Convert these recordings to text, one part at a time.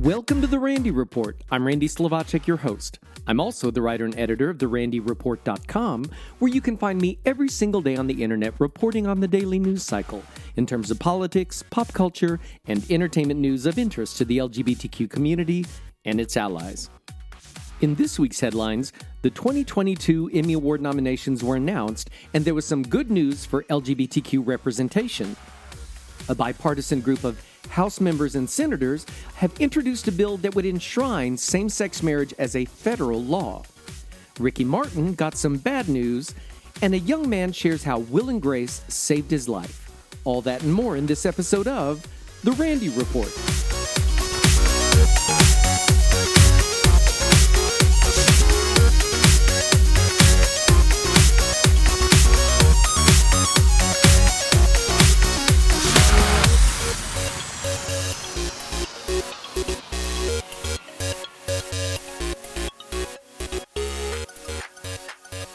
Welcome to the Randy Report. I'm Randy Slovacek, your host. I'm also the writer and editor of therandyreport.com, where you can find me every single day on the internet reporting on the daily news cycle in terms of politics, pop culture, and entertainment news of interest to the LGBTQ community and its allies. In this week's headlines, the 2022 Emmy Award nominations were announced, and there was some good news for LGBTQ representation. A bipartisan group of House members and senators have introduced a bill that would enshrine same sex marriage as a federal law. Ricky Martin got some bad news, and a young man shares how Will and Grace saved his life. All that and more in this episode of The Randy Report.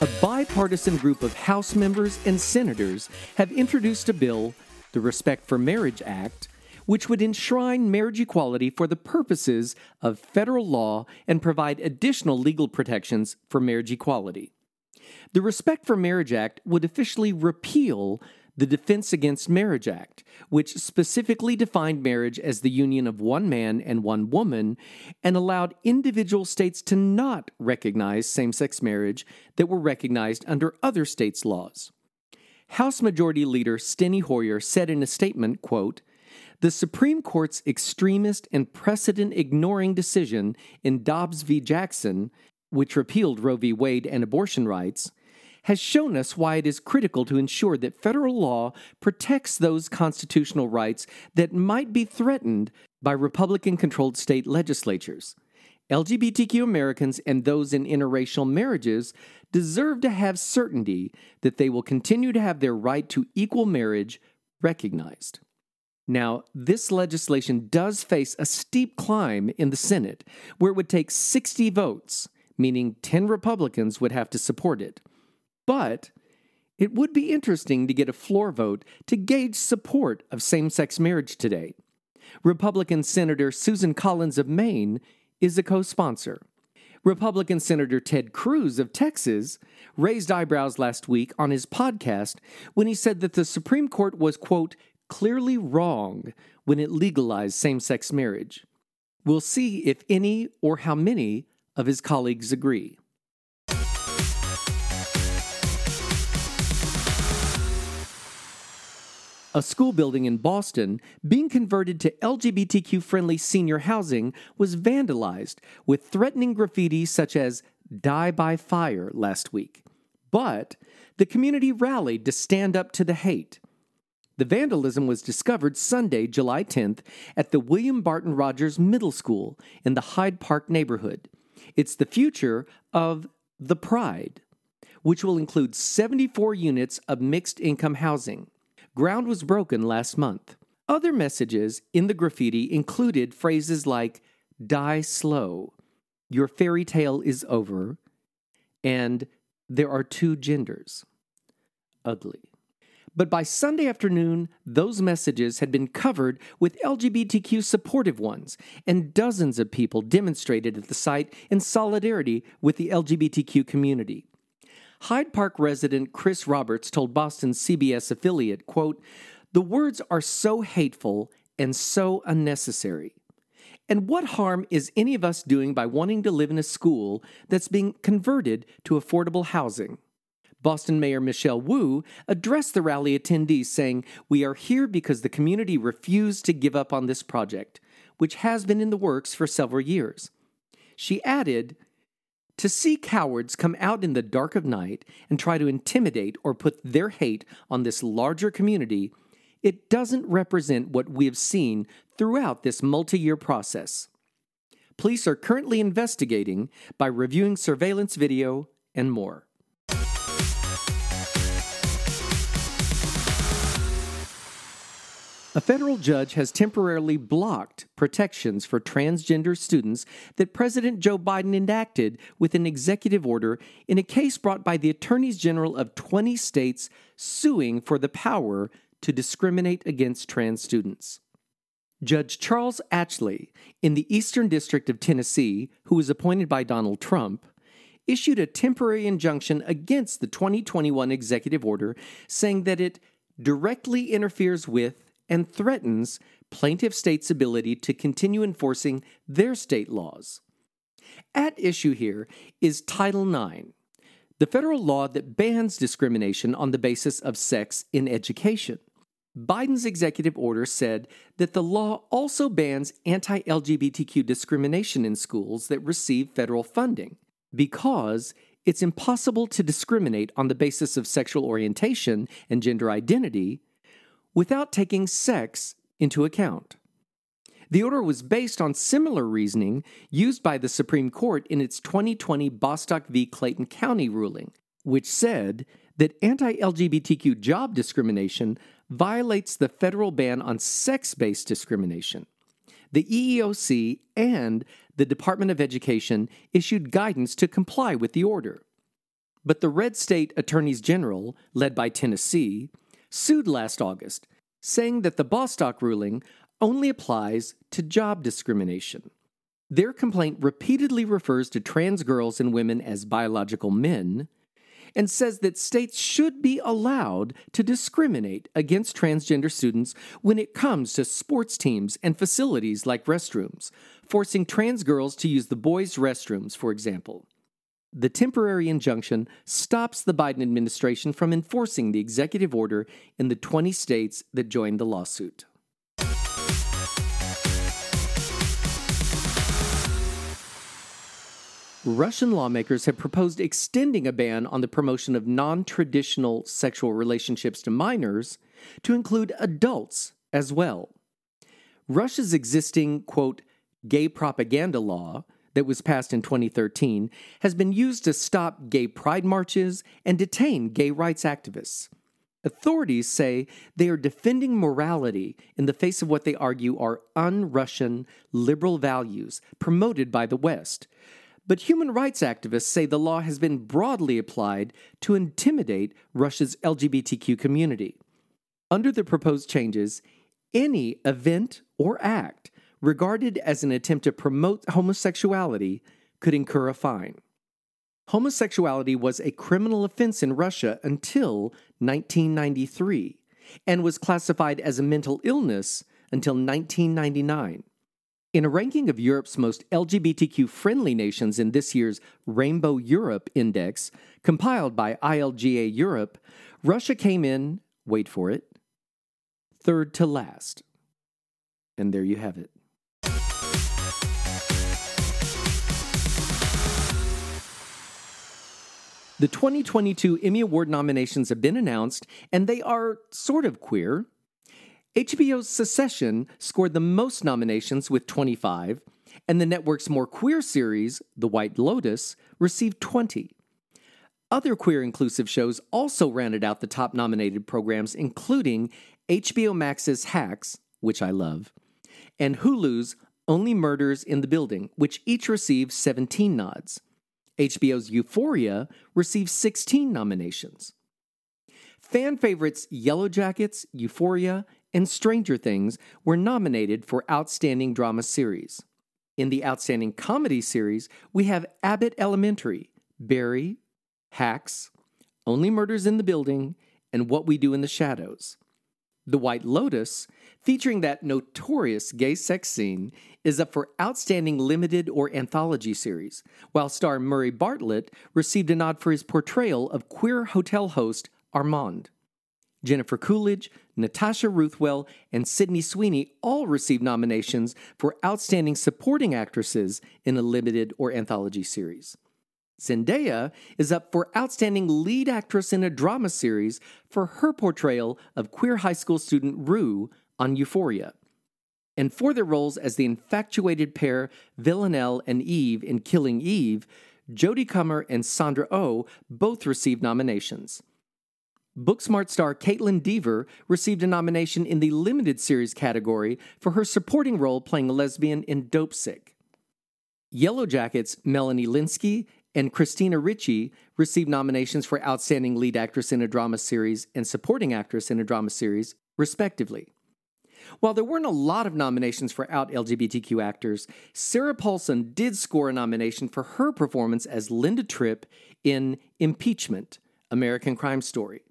A bipartisan group of House members and senators have introduced a bill, the Respect for Marriage Act, which would enshrine marriage equality for the purposes of federal law and provide additional legal protections for marriage equality. The Respect for Marriage Act would officially repeal the Defense Against Marriage Act, which specifically defined marriage as the union of one man and one woman and allowed individual states to not recognize same sex marriage that were recognized under other states' laws. House Majority Leader Steny Hoyer said in a statement, quote, the Supreme Court's extremist and precedent ignoring decision in Dobbs v. Jackson, which repealed Roe v. Wade and abortion rights, has shown us why it is critical to ensure that federal law protects those constitutional rights that might be threatened by Republican controlled state legislatures. LGBTQ Americans and those in interracial marriages deserve to have certainty that they will continue to have their right to equal marriage recognized. Now, this legislation does face a steep climb in the Senate, where it would take 60 votes, meaning 10 Republicans would have to support it. But it would be interesting to get a floor vote to gauge support of same sex marriage today. Republican Senator Susan Collins of Maine is a co sponsor. Republican Senator Ted Cruz of Texas raised eyebrows last week on his podcast when he said that the Supreme Court was, quote, clearly wrong when it legalized same sex marriage. We'll see if any or how many of his colleagues agree. A school building in Boston being converted to LGBTQ friendly senior housing was vandalized with threatening graffiti such as Die by Fire last week. But the community rallied to stand up to the hate. The vandalism was discovered Sunday, July 10th, at the William Barton Rogers Middle School in the Hyde Park neighborhood. It's the future of The Pride, which will include 74 units of mixed income housing. Ground was broken last month. Other messages in the graffiti included phrases like, Die slow, Your fairy tale is over, and There are two genders. Ugly. But by Sunday afternoon, those messages had been covered with LGBTQ supportive ones, and dozens of people demonstrated at the site in solidarity with the LGBTQ community. Hyde Park resident Chris Roberts told Boston's CBS affiliate, quote, "The words are so hateful and so unnecessary. And what harm is any of us doing by wanting to live in a school that's being converted to affordable housing?" Boston Mayor Michelle Wu addressed the rally attendees saying, "We are here because the community refused to give up on this project, which has been in the works for several years." She added, to see cowards come out in the dark of night and try to intimidate or put their hate on this larger community, it doesn't represent what we have seen throughout this multi year process. Police are currently investigating by reviewing surveillance video and more. A federal judge has temporarily blocked protections for transgender students that President Joe Biden enacted with an executive order in a case brought by the attorneys general of 20 states suing for the power to discriminate against trans students. Judge Charles Atchley in the Eastern District of Tennessee, who was appointed by Donald Trump, issued a temporary injunction against the 2021 executive order, saying that it directly interferes with and threatens plaintiff states' ability to continue enforcing their state laws. At issue here is Title IX, the federal law that bans discrimination on the basis of sex in education. Biden's executive order said that the law also bans anti LGBTQ discrimination in schools that receive federal funding because it's impossible to discriminate on the basis of sexual orientation and gender identity without taking sex into account. The order was based on similar reasoning used by the Supreme Court in its 2020 Bostock v. Clayton County ruling, which said that anti LGBTQ job discrimination violates the federal ban on sex based discrimination. The EEOC and the Department of Education issued guidance to comply with the order. But the red state attorneys general, led by Tennessee, sued last August, saying that the Bostock ruling only applies to job discrimination. Their complaint repeatedly refers to trans girls and women as biological men and says that states should be allowed to discriminate against transgender students when it comes to sports teams and facilities like restrooms, forcing trans girls to use the boys' restrooms, for example. The temporary injunction stops the Biden administration from enforcing the executive order in the 20 states that joined the lawsuit. Russian lawmakers have proposed extending a ban on the promotion of non traditional sexual relationships to minors to include adults as well. Russia's existing, quote, gay propaganda law that was passed in 2013 has been used to stop gay pride marches and detain gay rights activists. Authorities say they are defending morality in the face of what they argue are un Russian liberal values promoted by the West, but human rights activists say the law has been broadly applied to intimidate Russia's LGBTQ community. Under the proposed changes, any event or act regarded as an attempt to promote homosexuality could incur a fine. Homosexuality was a criminal offense in Russia until 1993 and was classified as a mental illness until 1999. In a ranking of Europe's most LGBTQ friendly nations in this year's Rainbow Europe Index, compiled by ILGA Europe, Russia came in, wait for it, third to last. And there you have it. The 2022 Emmy Award nominations have been announced, and they are sort of queer. HBO's Succession scored the most nominations with 25, and the network's more queer series, The White Lotus, received 20. Other queer inclusive shows also rounded out the top nominated programs, including HBO Max's Hacks, which I love, and Hulu's Only Murders in the Building, which each received 17 nods. HBO's Euphoria received 16 nominations. Fan favorites Yellowjackets, Euphoria, and Stranger Things were nominated for Outstanding Drama Series. In the Outstanding Comedy Series, we have Abbott Elementary, Barry, Hacks, Only Murders in the Building, and What We Do in the Shadows. The White Lotus, featuring that notorious gay sex scene, is up for Outstanding Limited or Anthology Series, while star Murray Bartlett received a nod for his portrayal of queer hotel host Armand. Jennifer Coolidge, Natasha Rothwell, and Sydney Sweeney all received nominations for Outstanding Supporting Actresses in a Limited or Anthology Series. Zendaya is up for Outstanding Lead Actress in a Drama Series for her portrayal of queer high school student Rue on Euphoria. And for their roles as the infatuated pair Villanelle and Eve in Killing Eve, Jodie Comer and Sandra O oh both received nominations. Booksmart star Kaitlyn Dever received a nomination in the limited series category for her supporting role playing a lesbian in Dopesick. Yellowjackets Melanie Lynskey and Christina Ricci received nominations for Outstanding Lead Actress in a Drama Series and Supporting Actress in a Drama Series, respectively. While there weren't a lot of nominations for out LGBTQ actors, Sarah Paulson did score a nomination for her performance as Linda Tripp in Impeachment American Crime Story.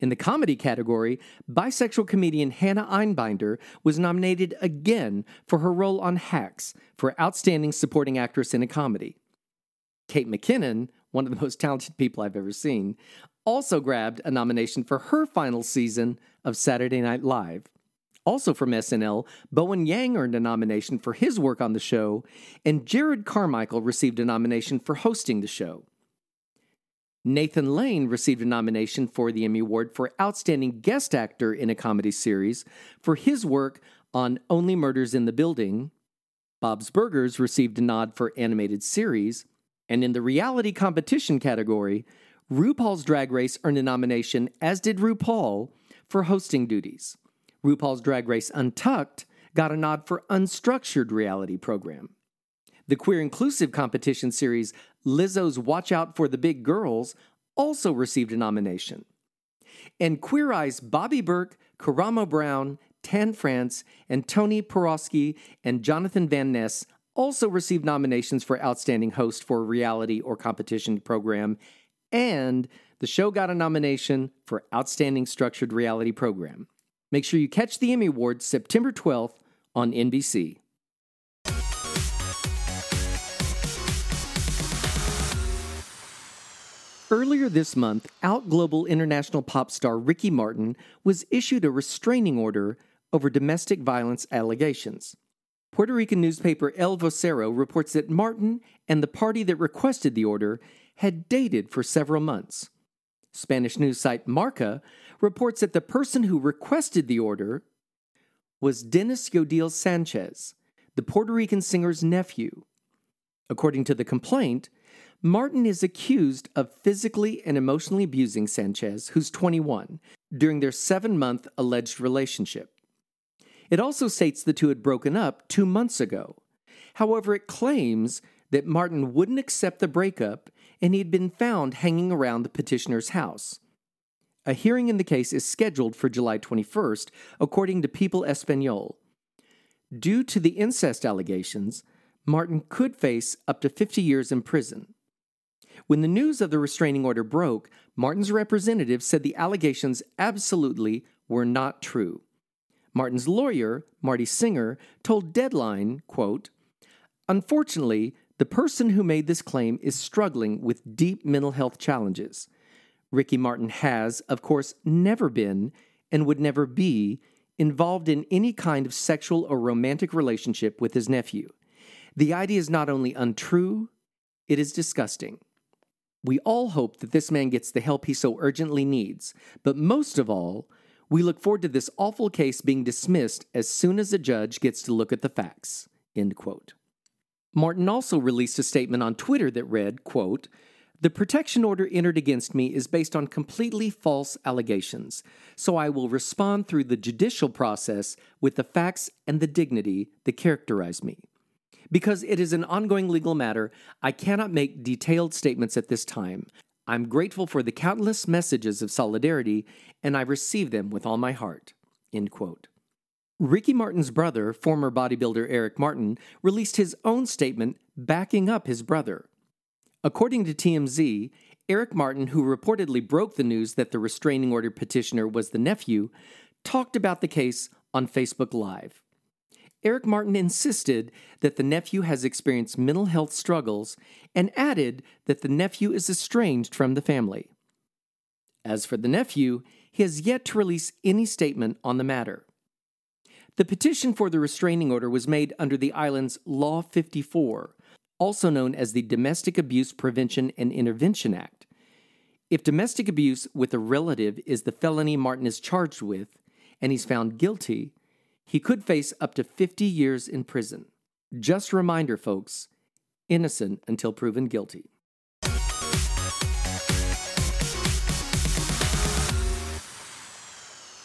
In the comedy category, bisexual comedian Hannah Einbinder was nominated again for her role on Hacks for Outstanding Supporting Actress in a Comedy. Kate McKinnon, one of the most talented people I've ever seen, also grabbed a nomination for her final season of Saturday Night Live. Also from SNL, Bowen Yang earned a nomination for his work on the show, and Jerrod Carmichael received a nomination for hosting the show. Nathan Lane received a nomination for the Emmy Award for Outstanding Guest Actor in a Comedy Series for his work on Only Murders in the Building. Bob's Burgers received a nod for Animated Series. And in the reality competition category, RuPaul's Drag Race earned a nomination, as did RuPaul, for hosting duties. RuPaul's Drag Race Untucked got a nod for Unstructured Reality Program. The queer inclusive competition series Lizzo's Watch Out for the Big Girls also received a nomination. And Queer Eye's Bobby Berk, Karamo Brown, Tan France, and Tony Porowski and Jonathan Van Ness also received nominations for Outstanding Host for Reality or Competition Program, and the show got a nomination for Outstanding Structured Reality Program. Make sure you catch the Emmy Awards September 12th on NBC. Earlier this month, out global international pop star Ricky Martin was issued a restraining order over domestic violence allegations. Puerto Rican newspaper El Vocero reports that Martin and the party that requested the order had dated for several months. Spanish news site Marca reports that the person who requested the order was Dennis Yadiel Sanchez, the Puerto Rican singer's nephew. According to the complaint, Martin is accused of physically and emotionally abusing Sanchez, who's 21, during their seven month alleged relationship. It also states the two had broken up two months ago. However, it claims that Martin wouldn't accept the breakup and he had been found hanging around the petitioner's house. A hearing in the case is scheduled for July 21st, according to People Espanol. Due to the incest allegations, Martin could face up to 50 years in prison. When the news of the restraining order broke, Martin's representative said the allegations absolutely were not true. Martin's lawyer, Marty Singer, told Deadline, quote, Unfortunately, the person who made this claim is struggling with deep mental health challenges. Ricky Martin has, of course, never been and would never be involved in any kind of sexual or romantic relationship with his nephew. The idea is not only untrue, it is disgusting. We all hope that this man gets the help he so urgently needs, but most of all, we look forward to this awful case being dismissed as soon as a judge gets to look at the facts. End quote. Martin also released a statement on Twitter that read, quote, the protection order entered against me is based on completely false allegations, so I will respond through the judicial process with the facts and the dignity that characterize me. Because it is an ongoing legal matter, I cannot make detailed statements at this time. I'm grateful for the countless messages of solidarity, and I receive them with all my heart. End quote. Ricky Martin's brother, former bodybuilder Eric Martin, released his own statement backing up his brother. According to TMZ, Eric Martin, who reportedly broke the news that the restraining order petitioner was the nephew, talked about the case on Facebook Live. Eric Martin insisted that the nephew has experienced mental health struggles and added that the nephew is estranged from the family. As for the nephew, he has yet to release any statement on the matter. The petition for the restraining order was made under the island's Law 54, also known as the Domestic Abuse Prevention and Intervention Act. If domestic abuse with a relative is the felony Martin is charged with, and he's found guilty, he could face up to 50 years in prison. Just a reminder, folks innocent until proven guilty.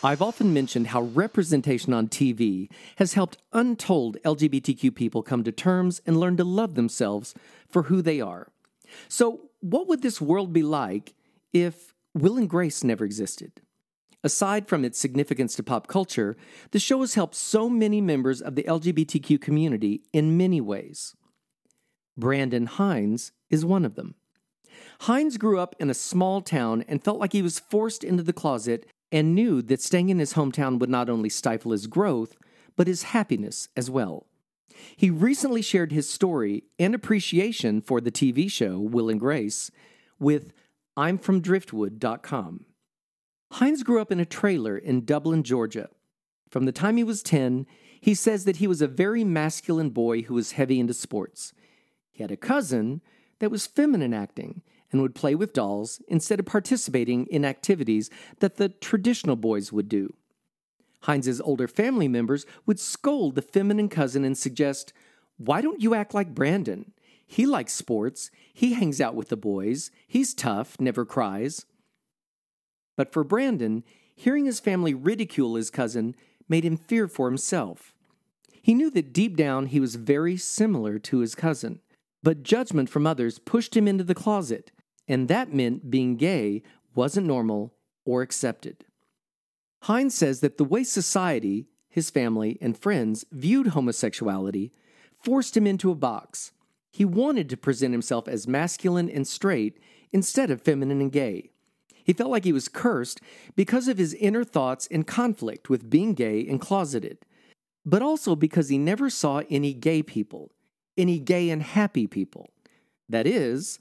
I've often mentioned how representation on TV has helped untold LGBTQ people come to terms and learn to love themselves for who they are. So, what would this world be like if Will and Grace never existed? Aside from its significance to pop culture, the show has helped so many members of the LGBTQ community in many ways. Brandon Hines is one of them. Hines grew up in a small town and felt like he was forced into the closet and knew that staying in his hometown would not only stifle his growth, but his happiness as well. He recently shared his story and appreciation for the TV show Will and Grace with I'mFromDriftwood.com. Hines grew up in a trailer in Dublin, Georgia. From the time he was 10, he says that he was a very masculine boy who was heavy into sports. He had a cousin that was feminine acting and would play with dolls instead of participating in activities that the traditional boys would do. Hines's older family members would scold the feminine cousin and suggest, Why don't you act like Brandon? He likes sports. He hangs out with the boys. He's tough, never cries. But for Brandon, hearing his family ridicule his cousin made him fear for himself. He knew that deep down he was very similar to his cousin, but judgment from others pushed him into the closet, and that meant being gay wasn't normal or accepted. Hines says that the way society, his family, and friends viewed homosexuality forced him into a box. He wanted to present himself as masculine and straight instead of feminine and gay. He felt like he was cursed because of his inner thoughts in conflict with being gay and closeted, but also because he never saw any gay people, any gay and happy people. That is,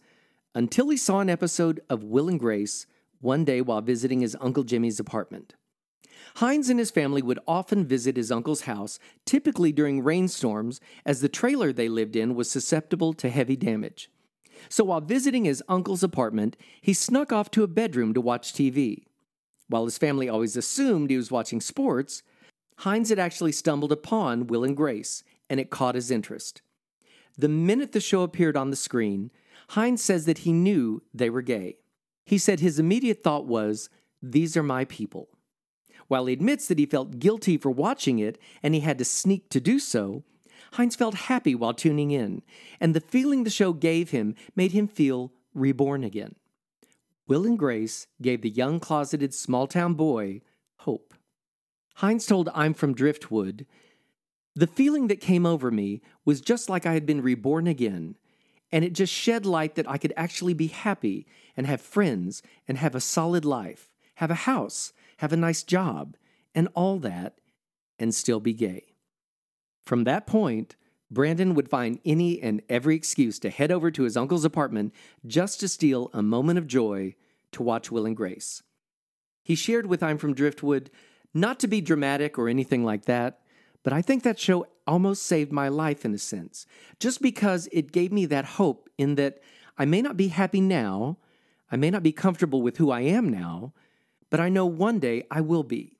until he saw an episode of Will and Grace one day while visiting his Uncle Jimmy's apartment. Hines and his family would often visit his uncle's house, typically during rainstorms, as the trailer they lived in was susceptible to heavy damage. So while visiting his uncle's apartment, he snuck off to a bedroom to watch TV. While his family always assumed he was watching sports, Hines had actually stumbled upon Will and Grace, and it caught his interest. The minute the show appeared on the screen, Hines says that he knew they were gay. He said his immediate thought was, These are my people. While he admits that he felt guilty for watching it and he had to sneak to do so, Hines felt happy while tuning in, and the feeling the show gave him made him feel reborn again. Will and Grace gave the young closeted small town boy hope. Hines told I'm from Driftwood, The feeling that came over me was just like I had been reborn again, and it just shed light that I could actually be happy and have friends and have a solid life, have a house, have a nice job, and all that, and still be gay. From that point, Brandon would find any and every excuse to head over to his uncle's apartment just to steal a moment of joy to watch Will and Grace. He shared with I'm from Driftwood, not to be dramatic or anything like that, but I think that show almost saved my life in a sense, just because it gave me that hope in that I may not be happy now, I may not be comfortable with who I am now, but I know one day I will be.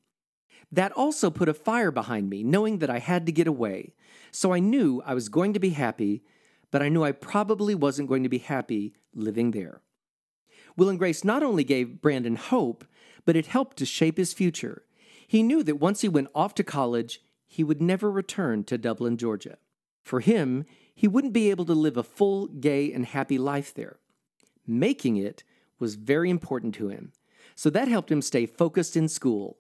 That also put a fire behind me, knowing that I had to get away. So I knew I was going to be happy, but I knew I probably wasn't going to be happy living there. Will and Grace not only gave Brandon hope, but it helped to shape his future. He knew that once he went off to college, he would never return to Dublin, Georgia. For him, he wouldn't be able to live a full, gay, and happy life there. Making it was very important to him, so that helped him stay focused in school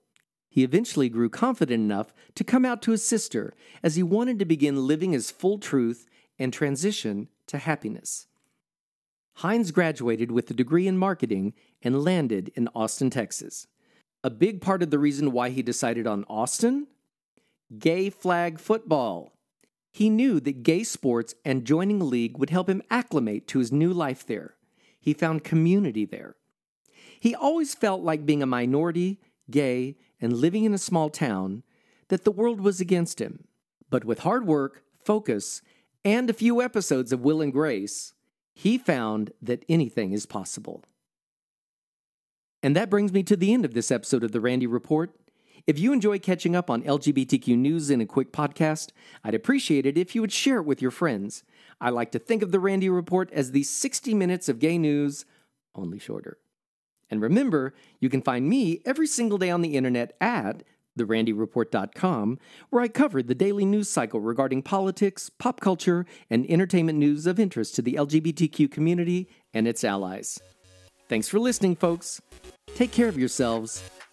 he eventually grew confident enough to come out to his sister as he wanted to begin living his full truth and transition to happiness. Hines graduated with a degree in marketing and landed in Austin, Texas. A big part of the reason why he decided on Austin? Gay flag football. He knew that gay sports and joining a league would help him acclimate to his new life there. He found community there. He always felt like being a minority, gay, and living in a small town that the world was against him. But with hard work, focus, and a few episodes of Will and Grace, he found that anything is possible. And that brings me to the end of this episode of the Randy Report. If you enjoy catching up on LGBTQ news in a quick podcast, I'd appreciate it if you would share it with your friends. I like to think of the Randy Report as the 60 minutes of gay news, only shorter. And remember, you can find me every single day on the internet at therandyreport.com, where I cover the daily news cycle regarding politics, pop culture, and entertainment news of interest to the LGBTQ community and its allies. Thanks for listening, folks. Take care of yourselves